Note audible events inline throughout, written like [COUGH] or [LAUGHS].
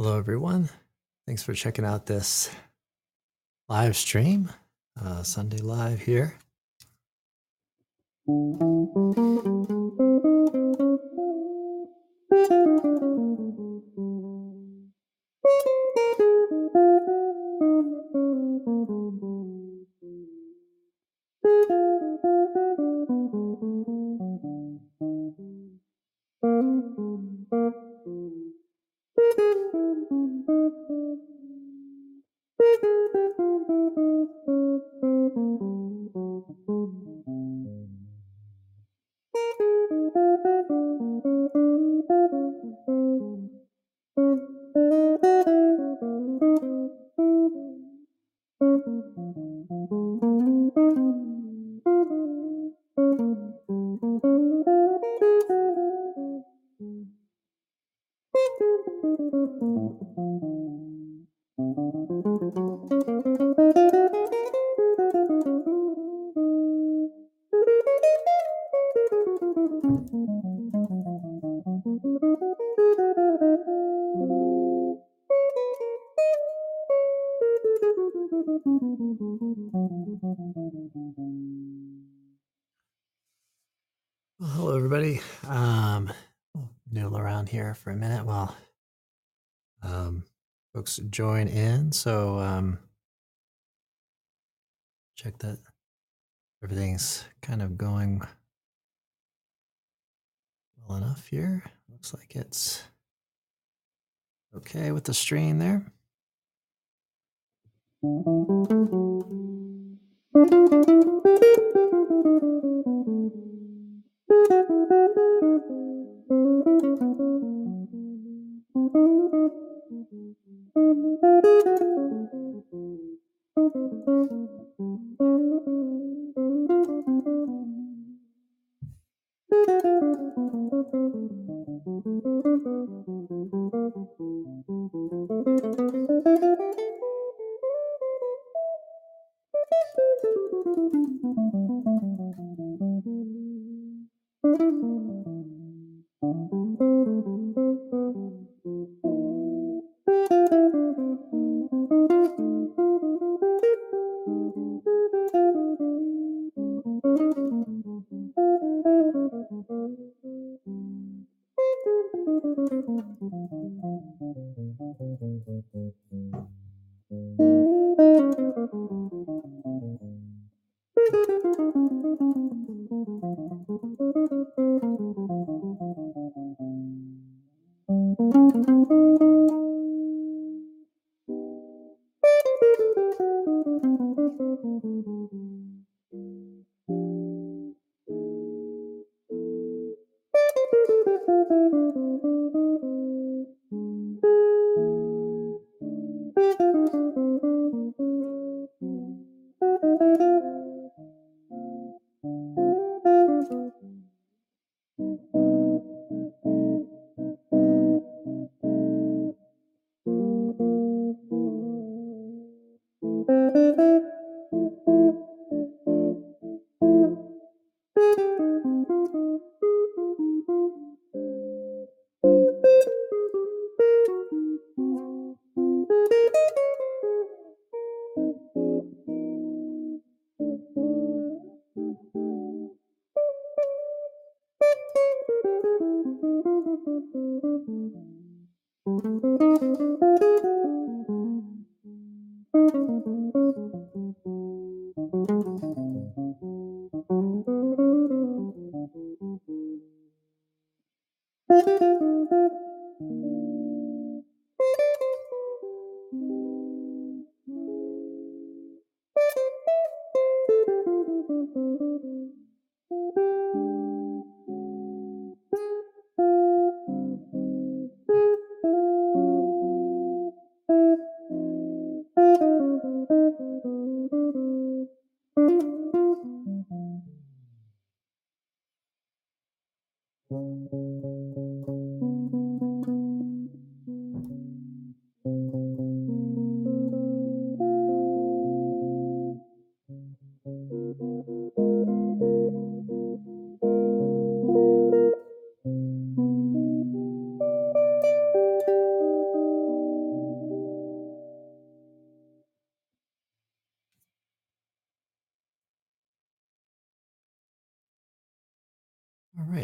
Hello, everyone. Thanks for checking out this live stream, uh, Sunday Live here. join in. So um, check that everything's kind of going well enough here. Looks like it's okay with the stream there. Música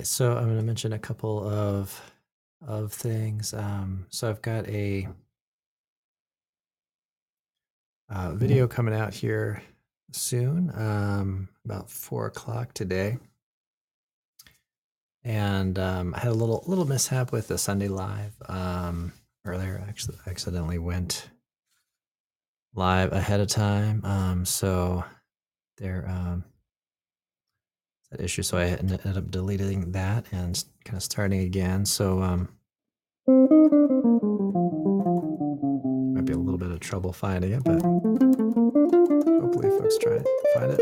right, so I'm going to mention a couple of of things. Um, so I've got a uh, video coming out here soon, um, about four o'clock today. And um, I had a little little mishap with the Sunday Live um, earlier. Actually, accidentally went live ahead of time. Um, so there um, that issue. So I ended up deleting that and kind of starting again. So um, might be a little bit of trouble finding it, but hopefully folks try it, find it.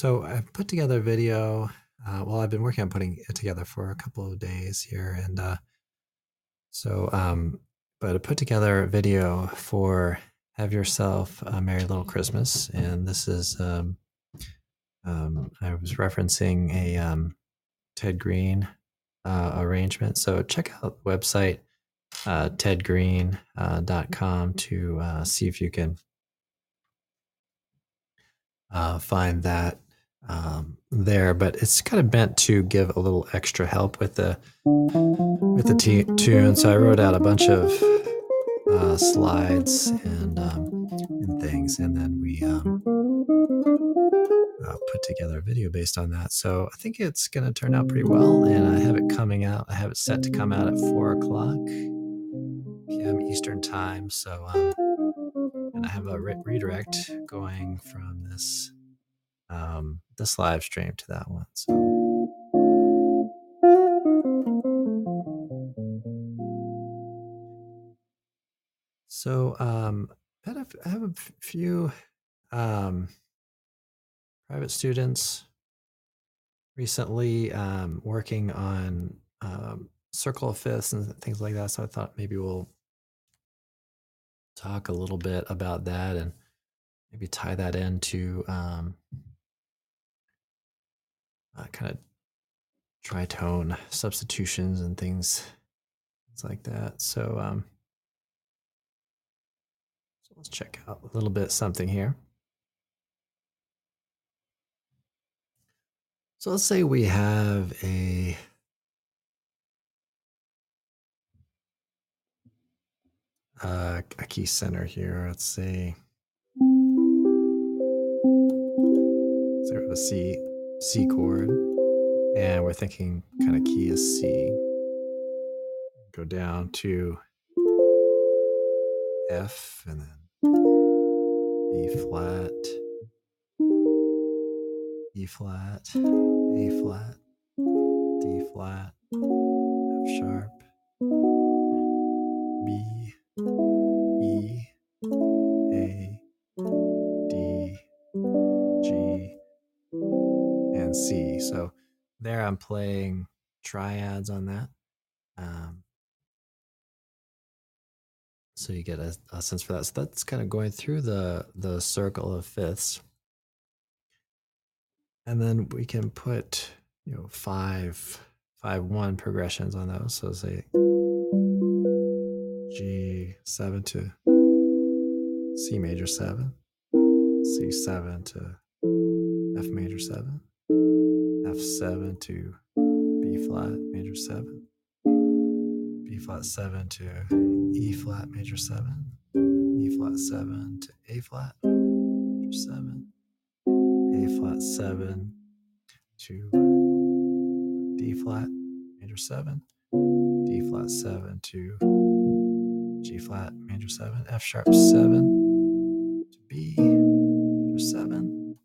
So I've put together a video. Uh, well, I've been working on putting it together for a couple of days here, and uh, so, um, but I put together a video for "Have Yourself a Merry Little Christmas," and this is um, um, I was referencing a um, Ted Greene uh, arrangement. So check out the website uh, tedgreene.com to uh, see if you can uh, find that um, there. But it's kind of meant to give a little extra help with the with the t- tune. So I wrote out a bunch of uh, slides and um, and things, and then we um, uh, put together a video based on that. So I think it's going to turn out pretty well, and I have it coming out. I have it set to come out at four o'clock p.m. Eastern time. So, um, and I have a re- redirect going from this um, this live stream to that one. So. So um, I have, a few um, private students recently um, working on um, circle of fifths and things like that. So I thought maybe we'll talk a little bit about that and maybe tie that into um, uh, kind of tritone substitutions and things, things like that. So, um, so let's check out a little bit something here. So let's say we have a uh, a key center here. Let's say we have a C C chord, and we're thinking kind of key is C. Go down to F, and then B flat, E flat, A flat, D flat, F sharp, B, E, and C. So there I'm playing triads on that. Um, so you get a, a sense for that. So that's kind of going through the the circle of fifths. And then we can put, you know, five five one progressions on those. So say G seven to C major seven, C seven to F major seven, F seven to B flat major seven, B flat seven to E flat major seven, E flat seven to A flat major seven, A flat seven to D flat major seven, D flat seven to G flat major seven, F sharp seven to B major seven,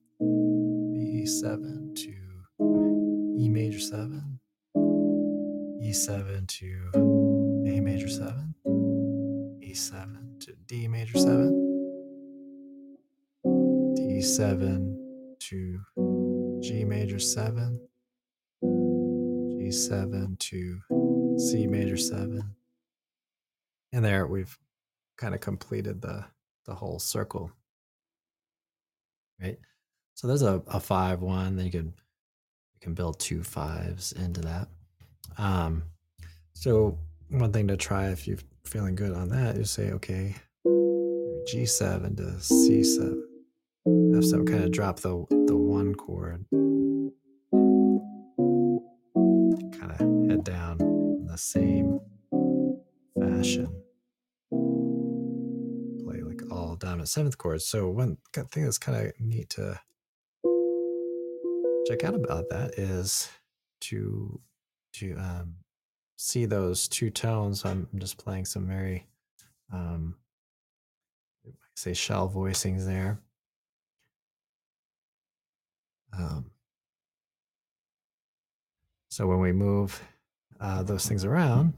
B seven. to E major seven, E seven to A major seven, E seven to D major seven, D seven to G major seven, G seven to C major seven. And there we've kind of completed the the whole circle. Right. So there's a, a five one, then you could can build two fives into that. Um so one thing to try if you're feeling good on that is say, okay, G7 to C7. F7 kind of drop the the one chord. Kind of head down in the same fashion. Play like all dominant seventh chords. So one thing that's kind of neat to check out about that is to to um, see those two tones. I'm just playing some very um, say shell voicings there. Um, so when we move uh, those things around,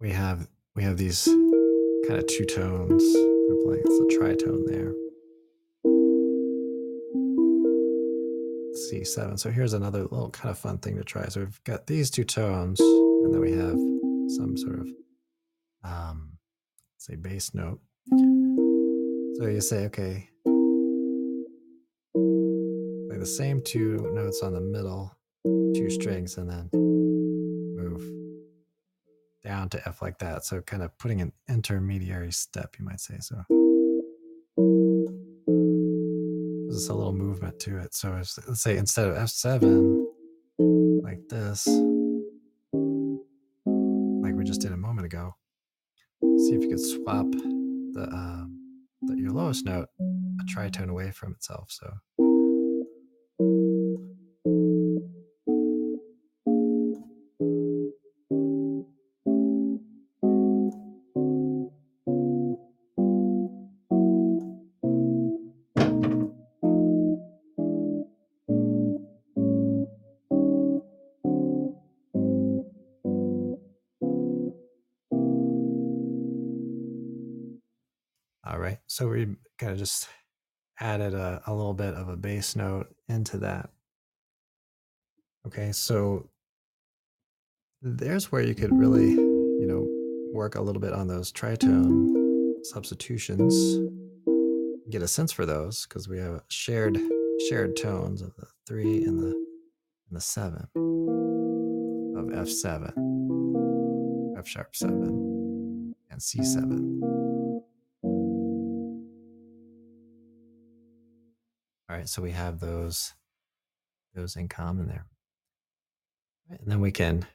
we have we have these kind of two tones. They're it's a tritone there. C7. So here's another little kind of fun thing to try. So we've got these two tones, and then we have some sort of um, say bass note. So you say, okay, play the same two notes on the middle, two strings, and then move down to F like that. So kind of putting an intermediary step, you might say. So there's a little movement to it. So if, let's say instead of F7, like this, like we just did a moment ago, see if you could swap the, um, the your lowest note a tritone away from itself. So. So just added a, a little bit of a bass note into that. Okay, so there's where you could really, you know, work a little bit on those tritone substitutions, get a sense for those because we have shared shared tones of the three and the and the seven of F seven, F sharp seven, and C seven. Right, so we have those those in common there. And then we can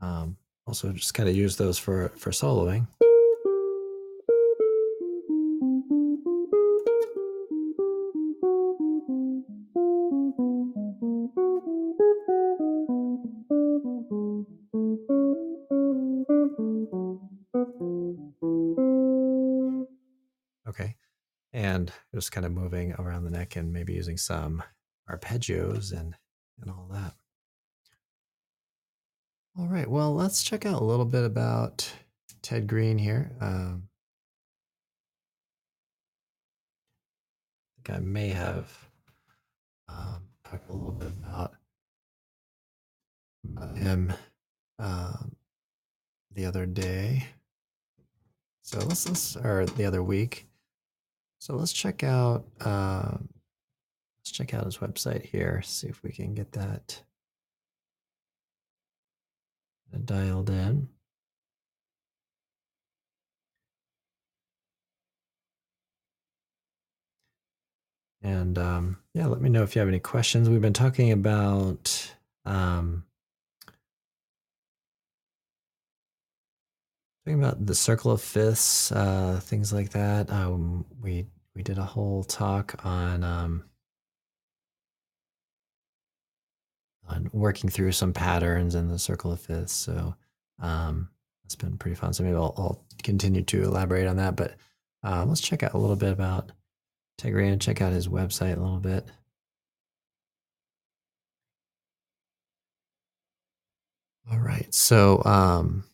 um, also just kind of use those for for soloing. Just kind of moving around the neck and maybe using some arpeggios and and all that. All right, well, let's check out a little bit about Ted Greene here. Um, I think I may have um, talked a little bit about, him um, the other day. So let's, let's or the other week. So let's check out uh, let's check out his website here. See if we can get that dialed in. And um, yeah, let me know if you have any questions. We've been talking about um, talking about the circle of fifths, uh, things like that. Um, we we did a whole talk on um, on working through some patterns in the circle of fifths. So um, it's been pretty fun. So maybe I'll, I'll continue to elaborate on that. But uh, let's check out a little bit about and Check out his website a little bit. All right. So um,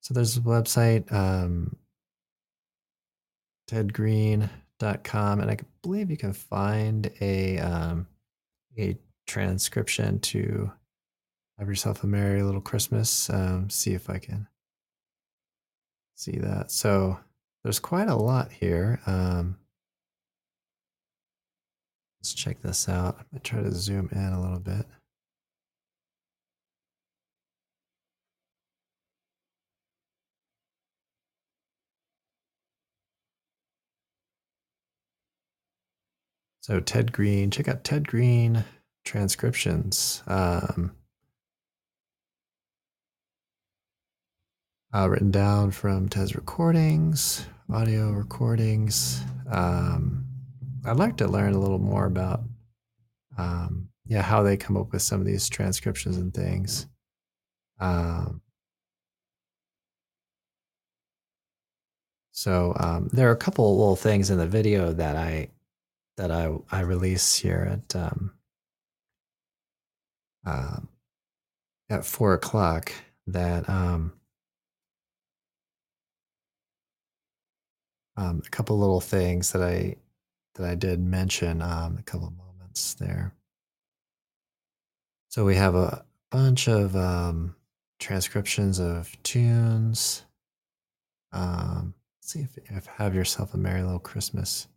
so there's a website. Um, tedgreene.com. com, and I believe you can find a um, a transcription to "Have Yourself a Merry Little Christmas." Um, see if I can see that. So there's quite a lot here. Um, let's check this out. I'm gonna try to zoom in a little bit. So Ted Greene, check out Ted Greene transcriptions. Um, uh, written down from Ted's recordings, audio recordings. Um, I'd like to learn a little more about, um, yeah, how they come up with some of these transcriptions and things. Um, so um, there are a couple little things in the video that I that I I release here at um, uh, at four o'clock that um, um, a couple little things that I that I did mention um, a couple moments there. So we have a bunch of um, transcriptions of tunes. Um, see if, if "Have Yourself a Merry Little Christmas"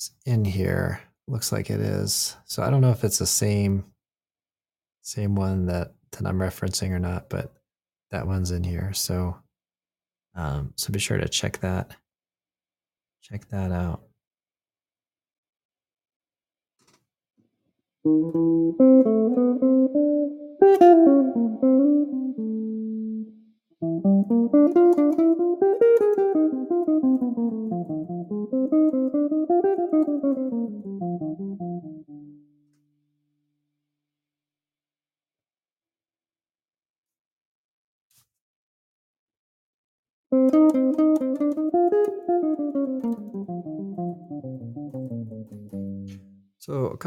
is in here. Looks like it is. So I don't know if it's the same same one that that I'm referencing or not, but that one's in here. So um, so be sure to check that check that out. So a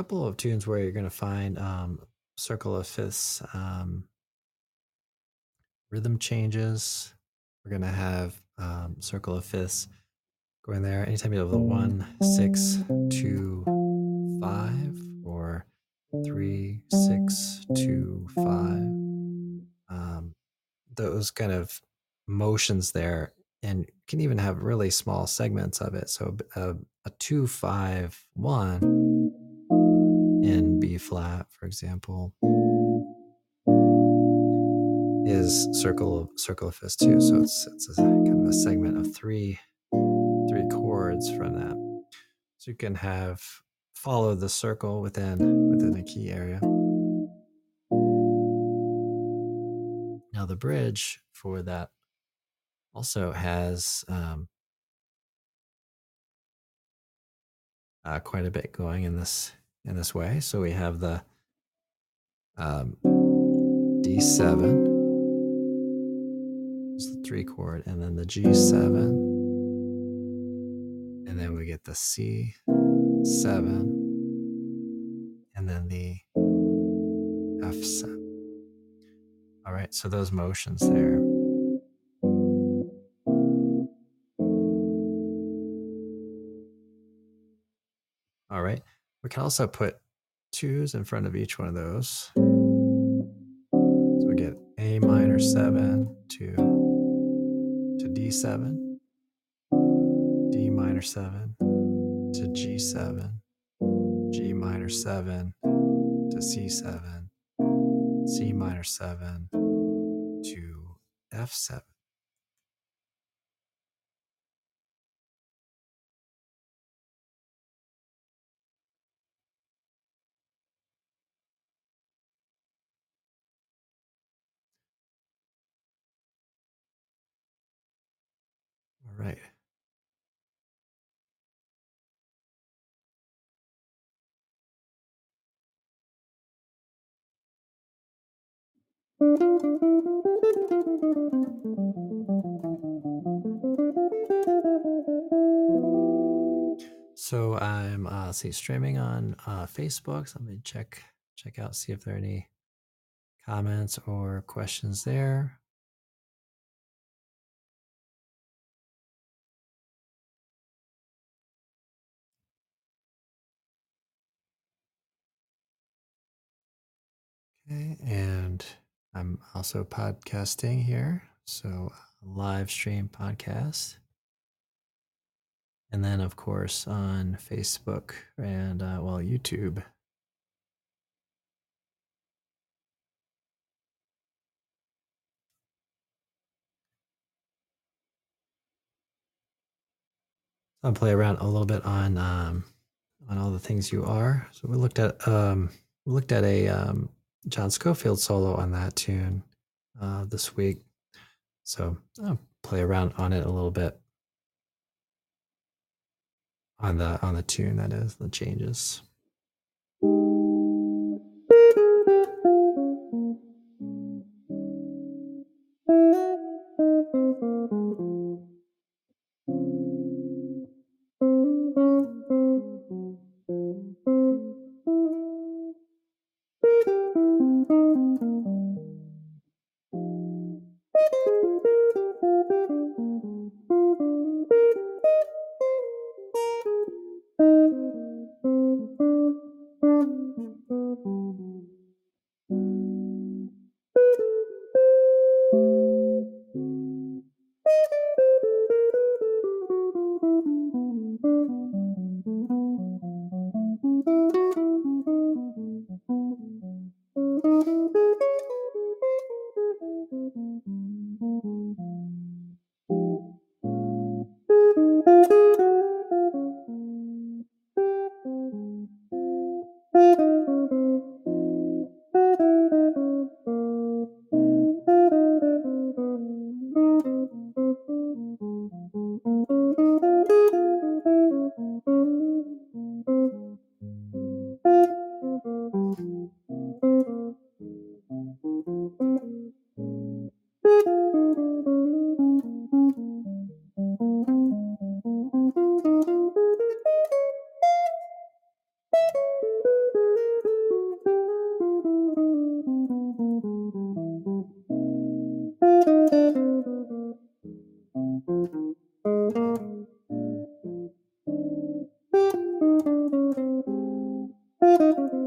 couple of tunes where you're going to find um, circle of fifths um, rhythm changes. We're going to have um, circle of fifths going there. Anytime you have the one, six, two, five, or three, six, two, five. Um, those kind of motions there, and can even have really small segments of it. So a, a two, five, one B flat, for example, is circle of circle of fifths too. So it's it's a kind of a segment of three three chords from that. So you can have follow the circle within within a key area. Now the bridge for that also has um, uh, quite a bit going in this in this way. So we have the um, D7 is the three chord, and then the G7, and then we get the C7, and then the F7. All right, so those motions there. All right, we can also put twos in front of each one of those. So we get A minor 7 to, to D7, D minor 7 to G7, G minor 7 to C7, C minor 7 to F7. All right. So I'm uh see streaming on uh Facebook. So let me check check out see if there are any comments or questions there. Okay, and I'm also podcasting here. So, live stream podcast. And then, of course, on Facebook and, uh, well, YouTube. I'll play around a little bit on um, on all the things you are. So we looked at um, we looked at a um, John Scofield solo on that tune uh, this week. So I'll play around on it a little bit on the on the tune that is the changes. Música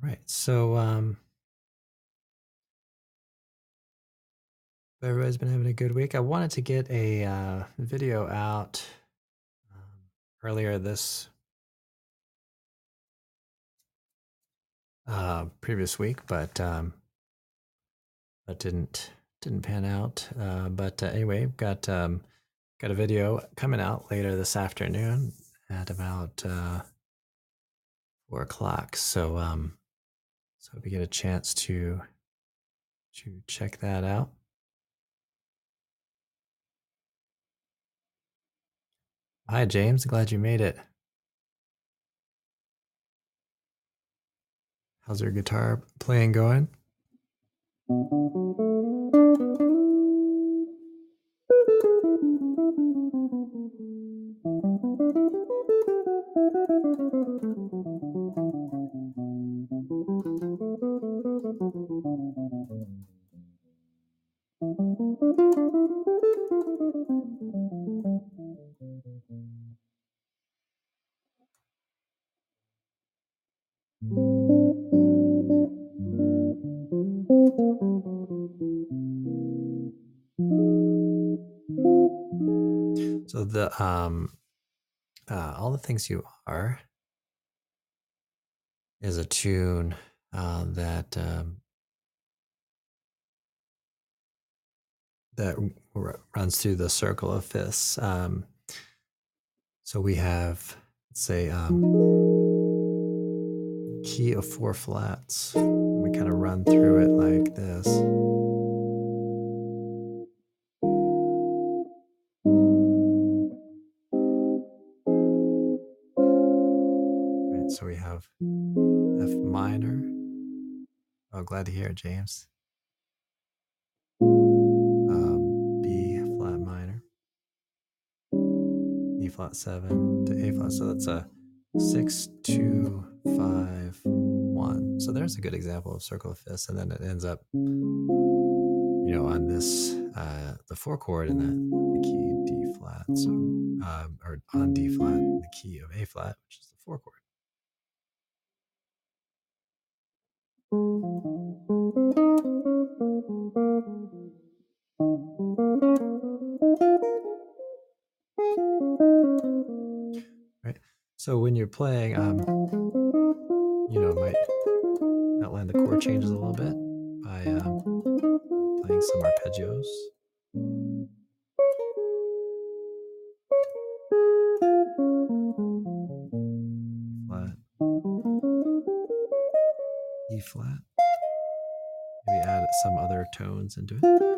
All right. So, um, everybody's been having a good week. I wanted to get a uh, video out um, earlier this uh, previous week, but um, that didn't didn't pan out. Uh, but uh, anyway, got um, got a video coming out later this afternoon at about uh, four o'clock. So um, so you get a chance to to check that out. Hi, James. Glad you made it. How's your guitar playing going? The um uh all the things you are is a tune uh, that um that r- runs through the circle of fifths. Um so we have let's say um key of four flats. And we kind of run through it like this. Minor. Oh, glad to hear it, James. Um, B flat minor, E flat seven to A flat. So that's a six, two, five, one. So there's a good example of circle of fifths, and then it ends up, you know, on this uh, the four chord in the, the key D flat. So um, or on D flat, the key of A flat, which is the four chord. Right. So when you're playing, um, you know, might outline the chord changes a little bit by um, playing some arpeggios. Flat. Maybe add some other tones into it.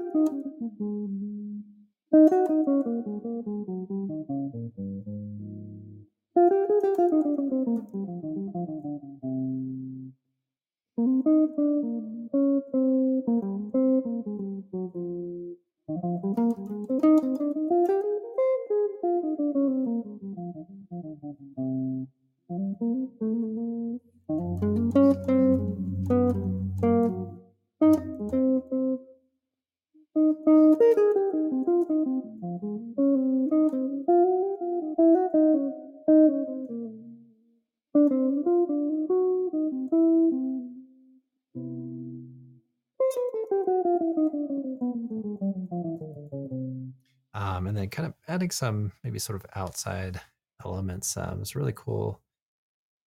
Adding some maybe sort of outside elements. Um, it's a really cool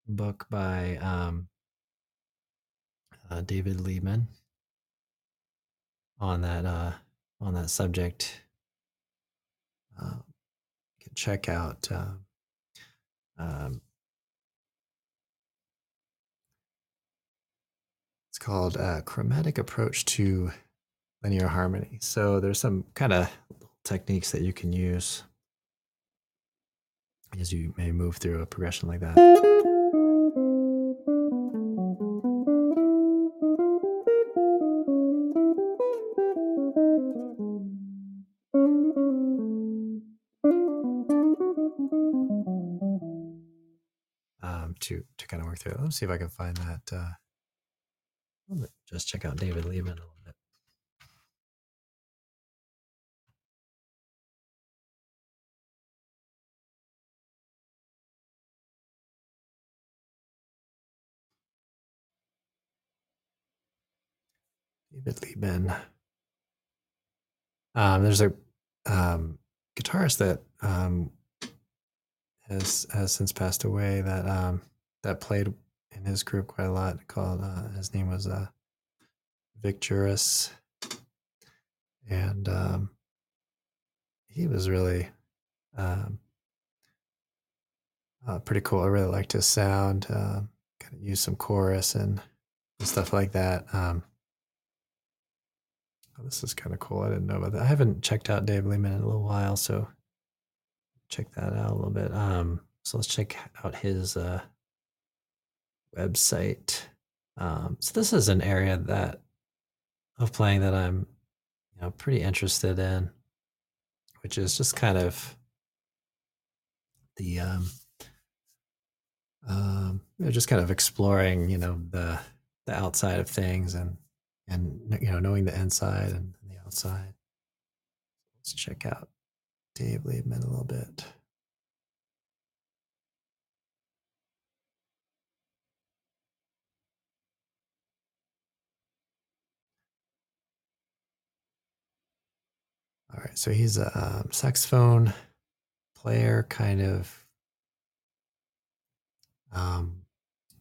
book by um, uh, David Liebman on that uh, on that subject. Uh, you can check out. Uh, um, it's called uh, "Chromatic Approach to Linear Harmony." So there's some kind of techniques that you can use as you may move through a progression like that. Um, to to kind of work through it. Let's see if I can find that. Uh, just check out David Liebman a little David Liebman. Um, there's a um, guitarist that um, has has since passed away that um, that played in his group quite a lot. Called uh, his name was uh, Vic and um, he was really um, uh, pretty cool. I really liked his sound. Kind of used some chorus and, and stuff like that. Oh, this is kind of cool. I didn't know about that. I haven't checked out Dave Liebman in a little while, so check that out a little bit. Um, so let's check out his uh, website. Um, so this is an area that of playing that I'm, you know, pretty interested in, which is just kind of the um, um, you know, just kind of exploring, you know, the the outside of things and and you know knowing the inside and the outside. Let's check out Dave Liebman a little bit. All right, so he's a um, saxophone player, kind of um,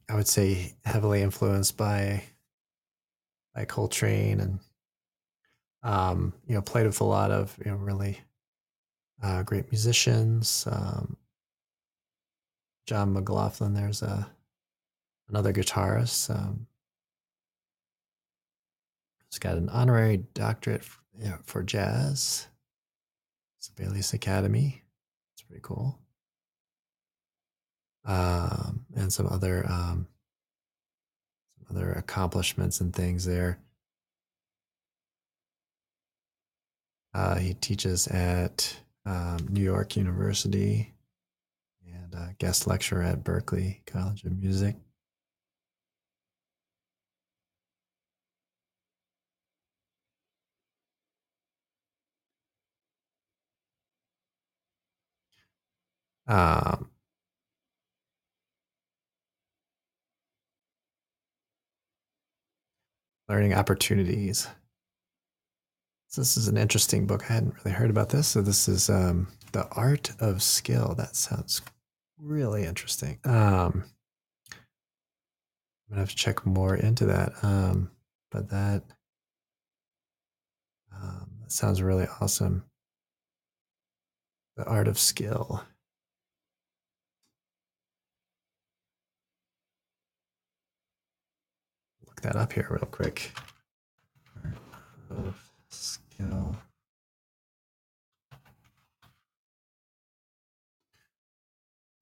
I would say heavily influenced by by Coltrane and um, you know played with a lot of you know really uh, great musicians. Um, John McLaughlin, there's a another guitarist. Um, he's got an honorary doctorate for, you know, for jazz. Sibelius Academy. It's pretty cool um, and some other um, other accomplishments and things there. Uh, he teaches at um, New York University and a guest lecturer at Berklee College of Music. Um, learning opportunities. So this is an interesting book. I hadn't really heard about this. So this is um, the art of skill. That sounds really interesting. Um, I'm gonna have to check more into that. Um, but that um, that sounds really awesome. The art of skill. That up here real quick. Of skill.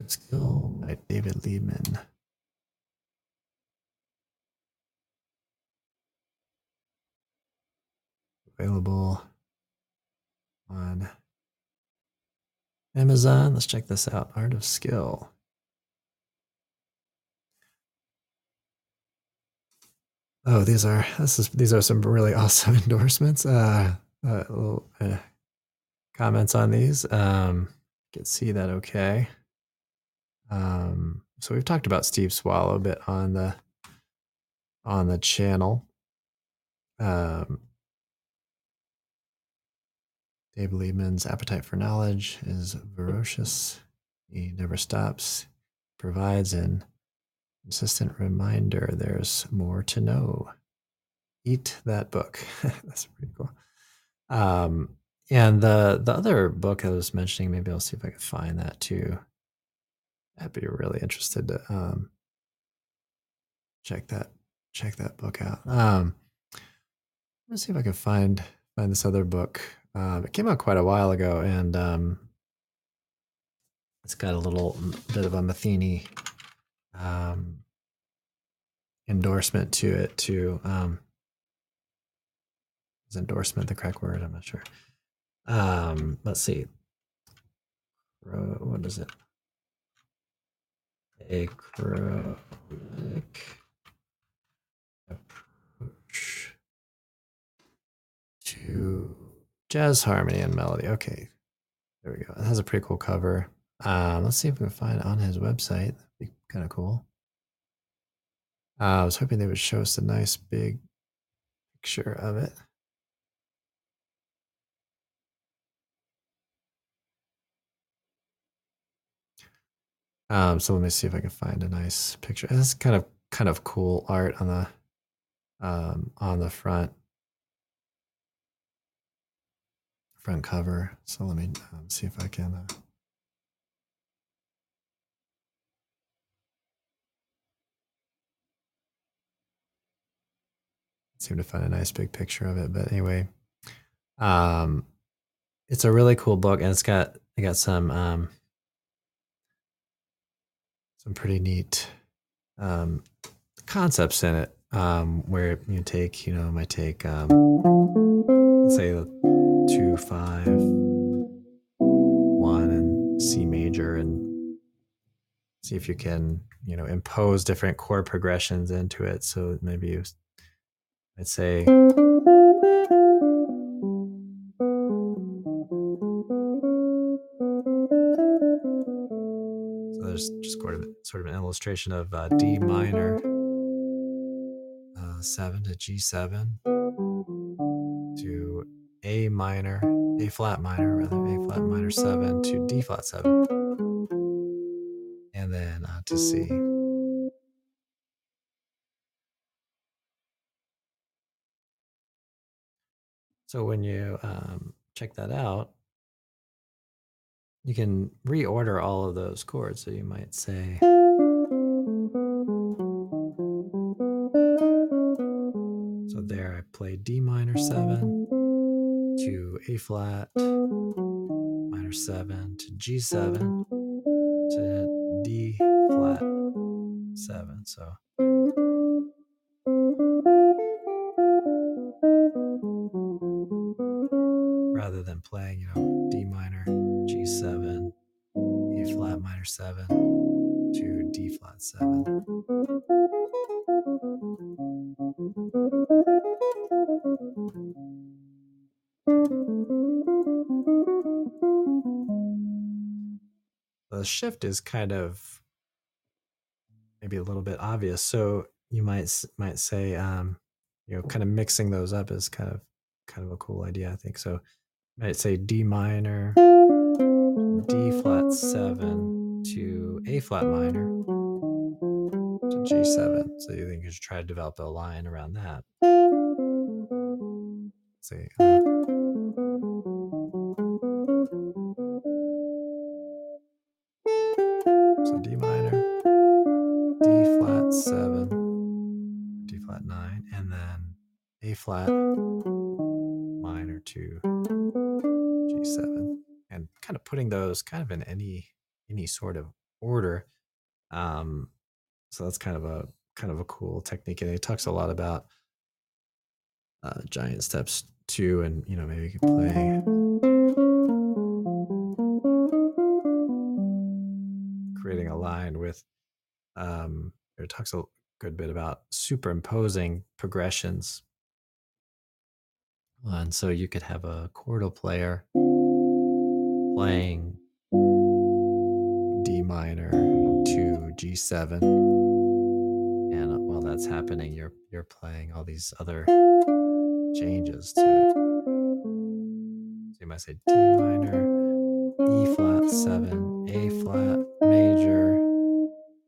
Skill by David Liebman. Available on Amazon. Let's check this out. Art of Skill. Oh, these are this is these are some really [LAUGHS] awesome endorsements. Uh, uh, little, uh comments on these. Um, can see that okay. Um, so we've talked about Steve Swallow a bit on the on the channel. Um, Dave Liebman's appetite for knowledge is ferocious. He never stops, provides, and consistent reminder there's more to know. Eat that book. [LAUGHS] That's pretty cool. Um, and the the other book I was mentioning, maybe I'll see if I can find that too. I'd be really interested to um, check that check that book out. Um, let's see if I can find find this other book. Uh, it came out quite a while ago, and um, it's got a little bit of a Metheny um, endorsement to it to um, is endorsement the correct word? I'm not sure. Um, let's see. What is it? Approach to jazz harmony and melody. Okay, there we go. It has a pretty cool cover. Um, let's see if we can find on his website. Kind of cool. Uh, I was hoping they would show us a nice big picture of it. Um, so let me see if I can find a nice picture. This kind of kind of cool art on the um, on the front front cover. So let me um, see if I can. Uh, seem to find a nice big picture of it. But anyway, um, it's a really cool book, and it's got I got some um, some pretty neat um, concepts in it. Um, where you take, you know, might take, um, say two five one and C major, and see if you can, you know, impose different chord progressions into it. So maybe you I'd say so there's just sort of sort of an illustration of uh, D minor uh, seven to G seven to A minor, A flat minor rather, A flat minor seven to D flat seven, and then uh, to C. So when you um, check that out, you can reorder all of those chords. So you might say, so there I play D minor seven to A flat minor seven to G seven to D flat seven. So The shift is kind of maybe a little bit obvious. So you might might say, um, you know, kind of mixing those up is kind of kind of a cool idea, I think. So might say D minor, D flat seven to A flat minor to G7. So you think you should try to develop a line around that. Let's see. Uh, A flat minor to G7 and kind of putting those kind of in any any sort of order. Um, so that's kind of a kind of a cool technique, and it talks a lot about uh, giant steps too, and you know maybe you could play creating a line with. Um, it talks a good bit about superimposing progressions and so you could have a chordal player playing D minor to G7. And while that's happening, you're you're playing all these other changes to it. So you might say D minor, E flat seven, A flat major,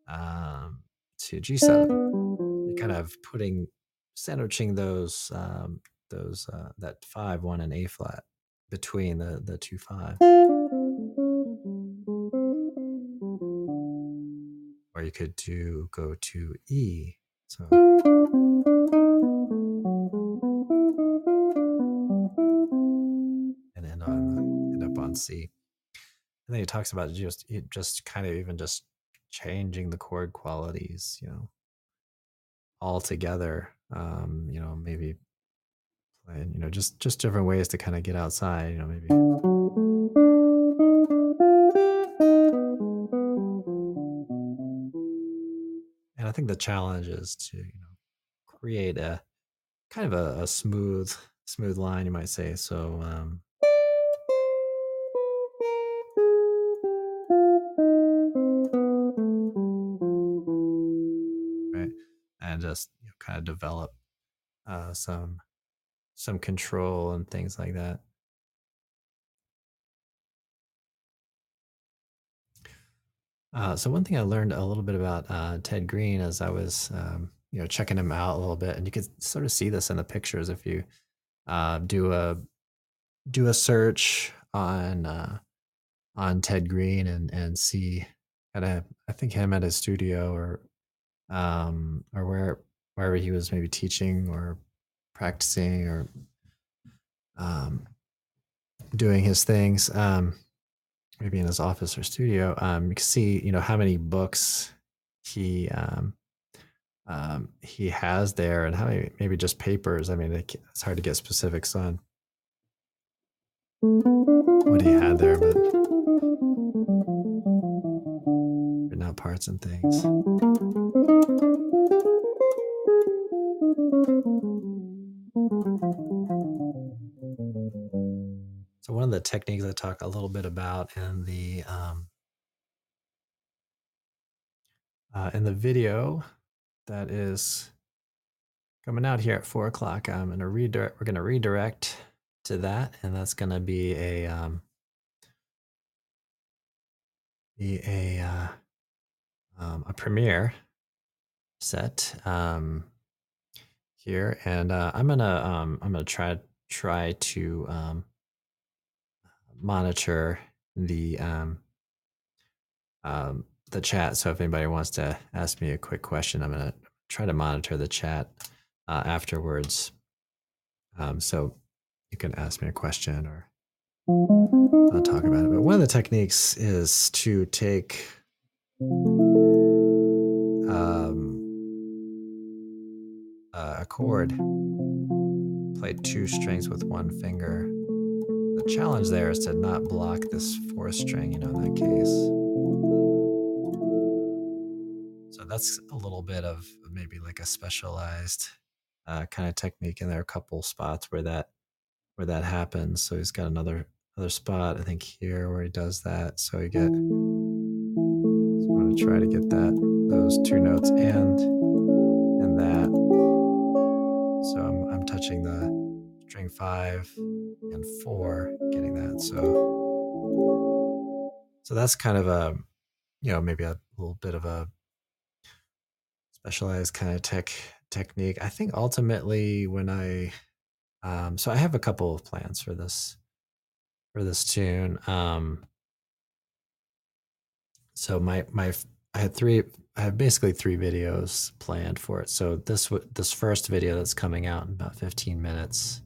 um, to G7. You're kind of putting sandwiching those um, those uh, that five one and A flat between the the two five. Or you could do go to E. So and end end up on C. And then he talks about just it just kind of even just changing the chord qualities, you know, all together. Um, you know, maybe playing, you know, just just different ways to kind of get outside, you know, maybe. And I think the challenge is to, you know, create a kind of a, a smooth smooth line, you might say. So um right and just you know, kind of develop uh, some some control and things like that. Uh, so one thing I learned a little bit about uh, Ted Greene as I was, um, you know, checking him out a little bit, and you could sort of see this in the pictures if you uh, do a do a search on uh, on Ted Greene and and see kind of I think him at his studio or um, or where wherever he was maybe teaching or practicing or um, doing his things. Um, maybe in his office or studio, um, you can see, you know, how many books he um, um, he has there, and how many maybe just papers. I mean, it's hard to get specifics on what he had there, but written out parts and things. So one of the techniques I talk a little bit about in the um, uh, in the video that is coming out here at four o'clock, I'm gonna redirect. We're gonna redirect to that, and that's gonna be a um, be a uh, um, a premiere set um, here, and uh, I'm gonna um, I'm gonna try try to um, monitor the um, um, the chat. So if anybody wants to ask me a quick question, I'm gonna try to monitor the chat uh, afterwards. Um, so you can ask me a question or I'll talk about it. But one of the techniques is to take um, a chord, play two strings with one finger, the challenge there is to not block this fourth string, you know, in that case. So that's a little bit of maybe like a specialized uh, kind of technique, and there are a couple spots where that where that happens. So he's got another another spot, I think here where he does that. So you get. So I'm going to try to get that those two notes and touching the string five and four, getting that. So, so that's kind of a, you know, maybe a little bit of a specialized kind of tech technique. I think ultimately when I, um, so I have a couple of plans for this, for this tune. Um, so my my I had three I have basically three videos planned for it. So this this first video that's coming out in about 15 minutes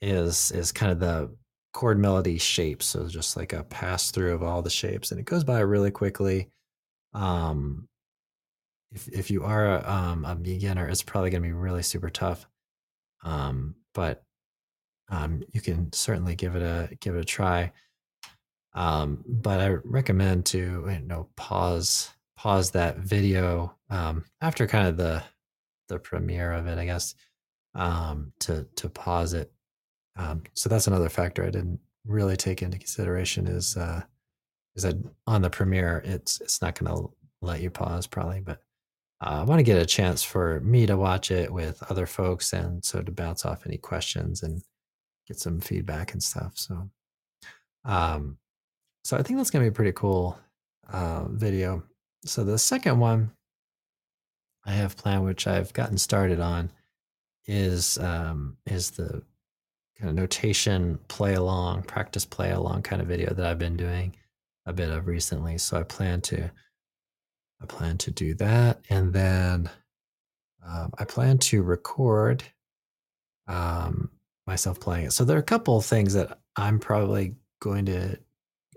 is is kind of the chord melody shapes. So just like a pass through of all the shapes, and it goes by really quickly. Um, if if you are a, um, a beginner, it's probably going to be really super tough. Um, but um, you can certainly give it a give it a try. Um, but I recommend to you know pause pause that video um, after kind of the the premiere of it, I guess, um, to to pause it um, so that's another factor I didn't really take into consideration is uh, is that on the premiere it's it's not going to let you pause probably, but uh, I want to get a chance for me to watch it with other folks and so to bounce off any questions and get some feedback and stuff. So, um, so I think that's going to be a pretty cool uh, video. So the second one I have planned, which I've gotten started on, is um, is the kind of notation play along, practice play along kind of video that I've been doing a bit of recently. So I plan to I plan to do that, and then um, I plan to record um, myself playing it. So there are a couple of things that I'm probably going to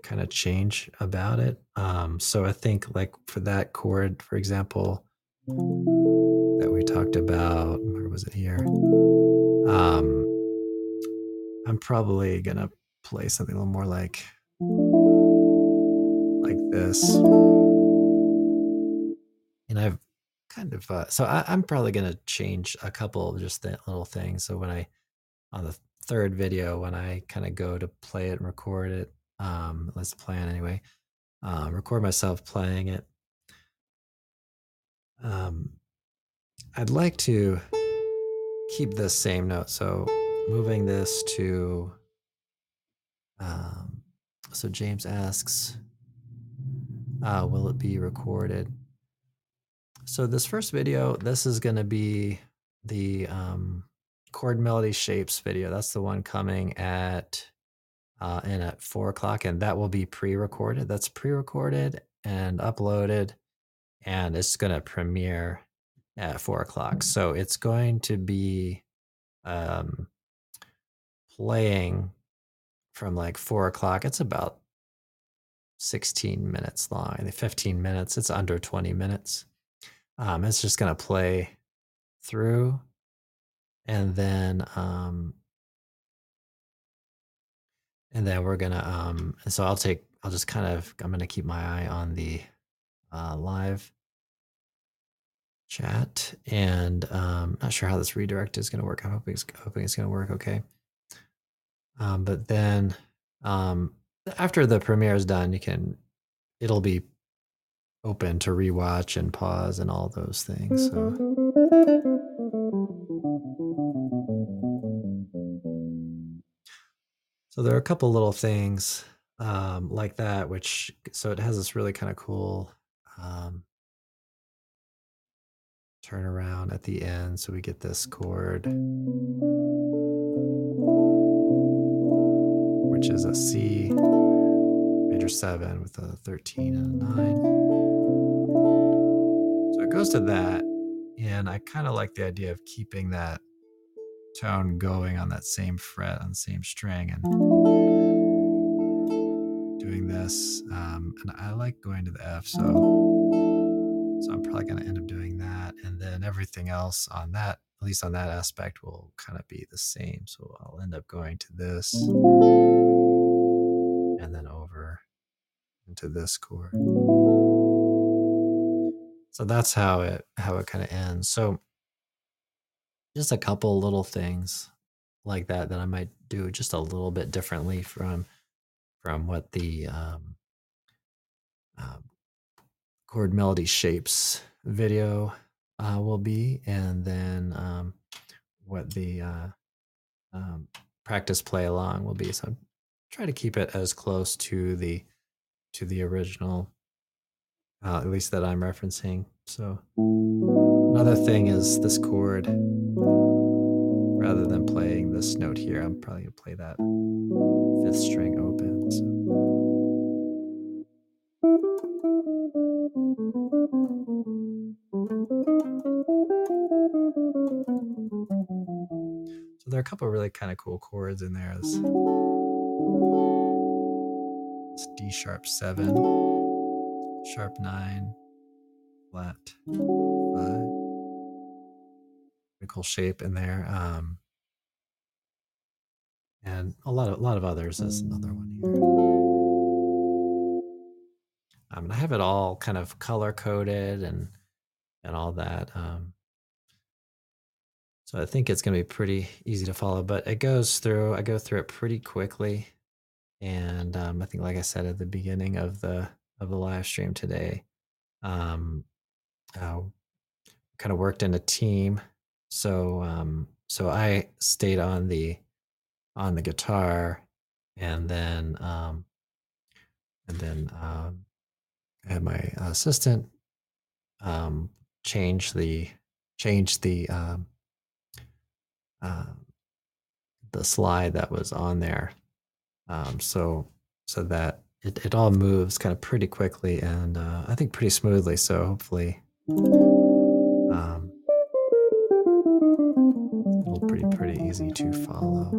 kind of change about it. Um, so I think like for that chord, for example, that we talked about, where was it here? Um, I'm probably gonna play something a little more like like this. And I've kind of uh, so I, am probably gonna change a couple of just that little things. So when I on the third video, when I kind of go to play it and record it, um, let's plan anyway. Um, record myself playing it. Um, I'd like to keep the same note. So moving this to. Um, so James asks, uh, will it be recorded? So this first video, this is going to be the um, chord melody shapes video. That's the one coming at uh, and at four o'clock, and that will be pre-recorded. That's pre-recorded and uploaded, and it's going to premiere at four o'clock. So it's going to be um, playing from like four o'clock. It's about 16 minutes long, 15 minutes. It's under 20 minutes. Um, it's just going to play through and then um, and then we're gonna um and so i'll take i'll just kind of i'm gonna keep my eye on the uh, live chat and um not sure how this redirect is gonna work. I'm hoping it's hoping it's gonna work okay. Um but then um after the premiere is done you can it'll be open to rewatch and pause and all those things so So there are a couple little things um, like that, which so it has this really kind of cool um, turnaround at the end. So we get this chord, which is a C major seven with a 13 and a nine. So it goes to that. And I kind of like the idea of keeping that tone going on that same fret on the same string and doing this. Um, and I like going to the F, so so I'm probably going to end up doing that, and then everything else on that, at least on that aspect, will kind of be the same. So I'll end up going to this, and then over into this chord. So that's how it how it kind of ends. So just a couple little things like that that I might do just a little bit differently from from what the um, um, chord melody shapes video uh, will be, and then um, what the uh, um, practice play along will be. So try to keep it as close to the to the original, uh, at least that I'm referencing. So another thing is this chord Rather than playing this note here, I'm probably going to play that fifth string open. So. so there are a couple really kind of cool chords in there. It's D sharp 7, sharp 9, flat 5. Cool shape in there. Um, and a lot of a lot of others is another one here. Um, I mean, I have it all kind of color coded and and all that. Um, so I think it's going to be pretty easy to follow. But it goes through. I go through it pretty quickly, and um, I think, like I said at the beginning of the of the live stream today, um, uh, kind of worked in a team so um, so I stayed on the on the guitar, and then um, and then um, I had my assistant um, change the change the um, uh, the slide that was on there, um, so so that it, it all moves kind of pretty quickly and uh, I think pretty smoothly. So hopefully. Um, easy to follow.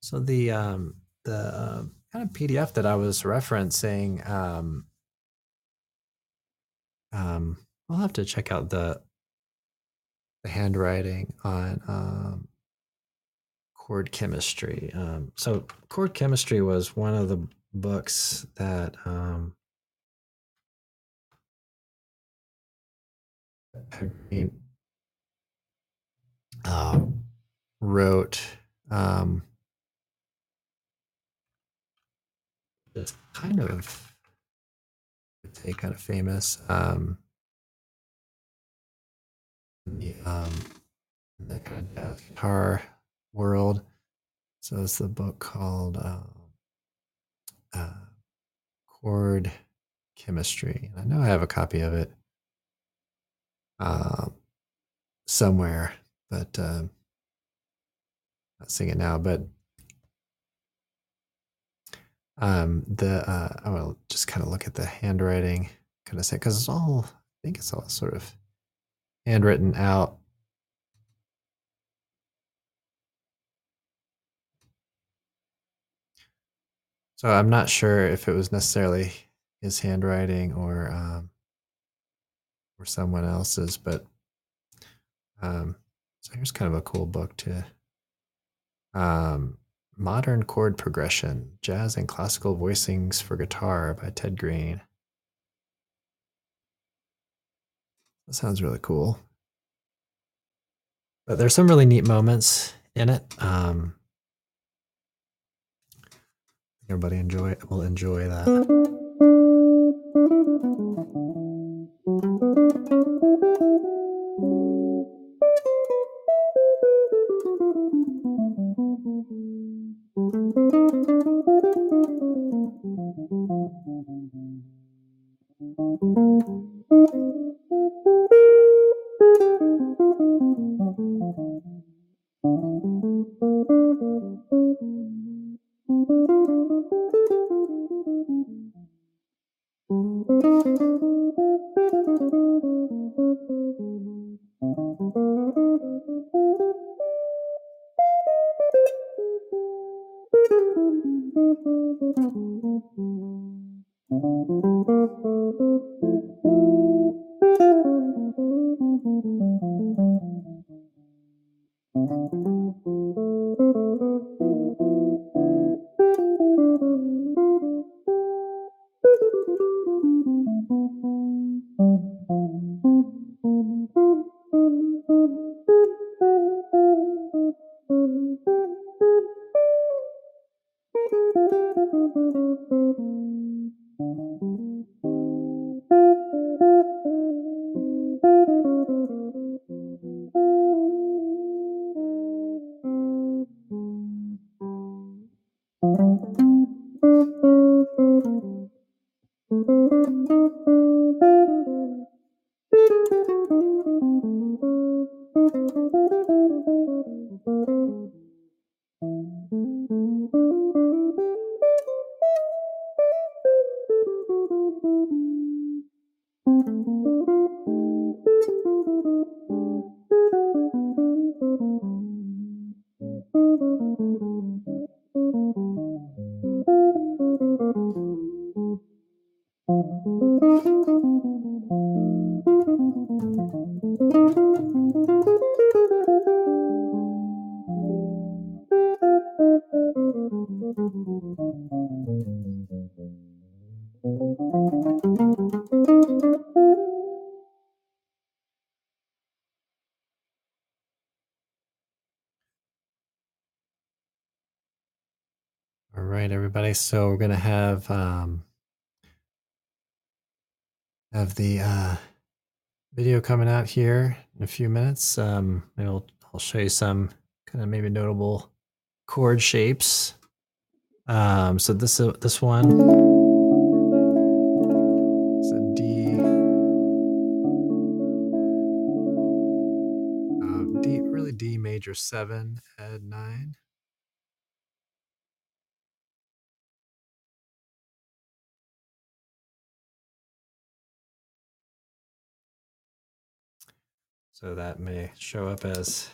So the um, the uh, kind of PDF that I was referencing, um, um, I'll have to check out the the handwriting on um, chord chemistry. Um, so chord chemistry was one of the books that um, uh, wrote um, it's kind of I'd say kind of famous. Um, the um, the guitar world. So it's the book called uh, uh, Chord Chemistry. I know I have a copy of it uh, somewhere, but um, not seeing it now. But um, the uh, I will just kind of look at the handwriting, kind of say because it's all I think it's all sort of handwritten out. So I'm not sure if it was necessarily his handwriting or um, or someone else's, but um, so here's kind of a cool book to um, Modern Chord Progression, Jazz and Classical Voicings for Guitar by Ted Greene. That sounds really cool. But there's some really neat moments in it. Um, everybody enjoy will enjoy that. All So we're gonna have um, have the uh, video coming out here in a few minutes. Um, maybe I'll, I'll show you some kind of maybe notable chord shapes. Um, so this uh, this one is a D, uh, D, really D major seven, add nine. So that may show up as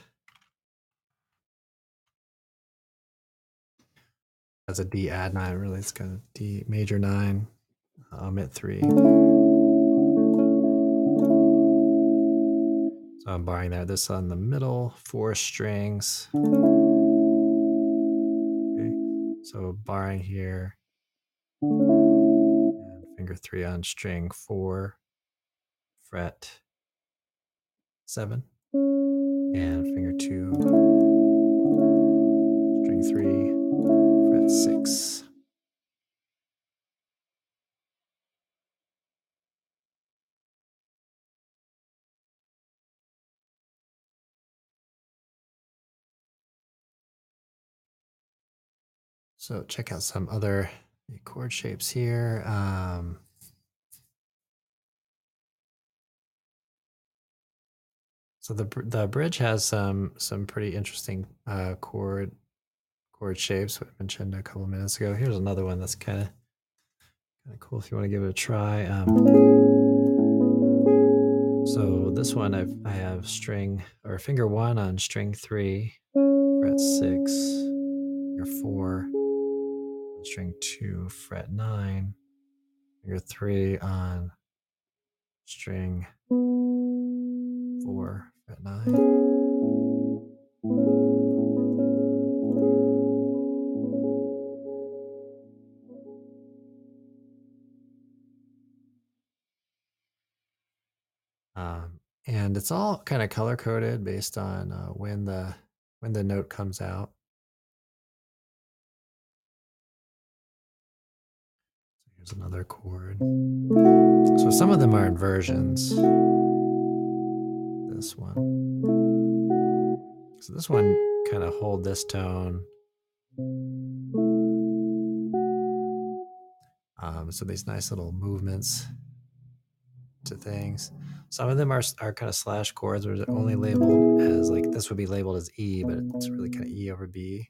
as a D add nine. Really, it's kind of D major nine, um, omit three. So I'm barring that. This on the middle, four strings. Okay, so barring here, and finger three on string four, fret seven, and finger two, string three, fret six. So check out some other chord shapes here. Um, so the the bridge has some some pretty interesting uh, chord chord shapes. I mentioned a couple minutes ago. Here's another one that's kind of kind of cool if you want to give it a try. Um, so this one I've I have string or finger one on string three, fret six, finger four, string two, fret nine, finger three on string four, fret nine. Um, and it's all kind of color coded based on uh, when the when the note comes out. So here's another chord. So some of them are inversions. This one. So this one kind of hold this tone. Um, so these nice little movements to things. Some of them are are kind of slash chords, where they're only labeled as like this would be labeled as E, but it's really kind of E over B.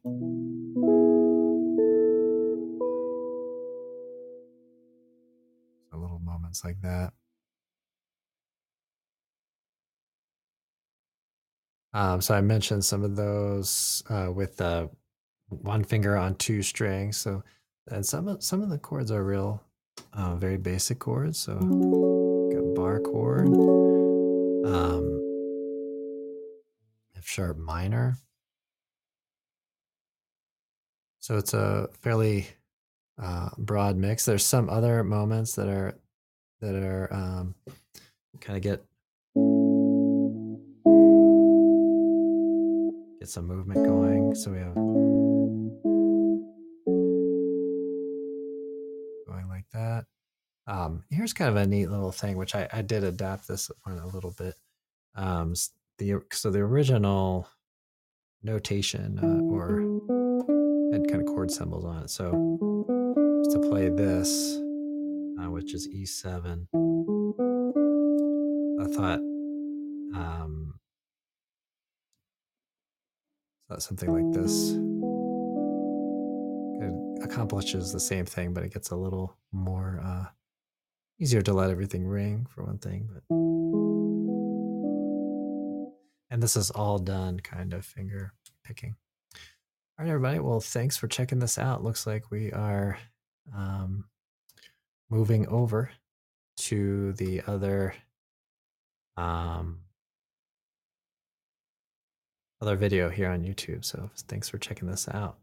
So little moments like that. Um, so I mentioned some of those uh, with uh, one finger on two strings. So and some of some of the chords are real, uh, very basic chords. So bar chord, um, F sharp minor. So it's a fairly uh, broad mix. There's some other moments that are that are um, kind of get get some movement going. So we have going like that. Um, here's kind of a neat little thing, which I, I did adapt this one a little bit. Um, the so the original notation uh, or had kind of chord symbols on it. So to play this, uh, which is E7, I thought um, something like this. It accomplishes the same thing, but it gets a little more uh, easier to let everything ring for one thing but and this is all done kind of finger picking. All right everybody. Well thanks for checking this out. Looks like we are um, moving over to the other um, other video here on youtube so thanks for checking this out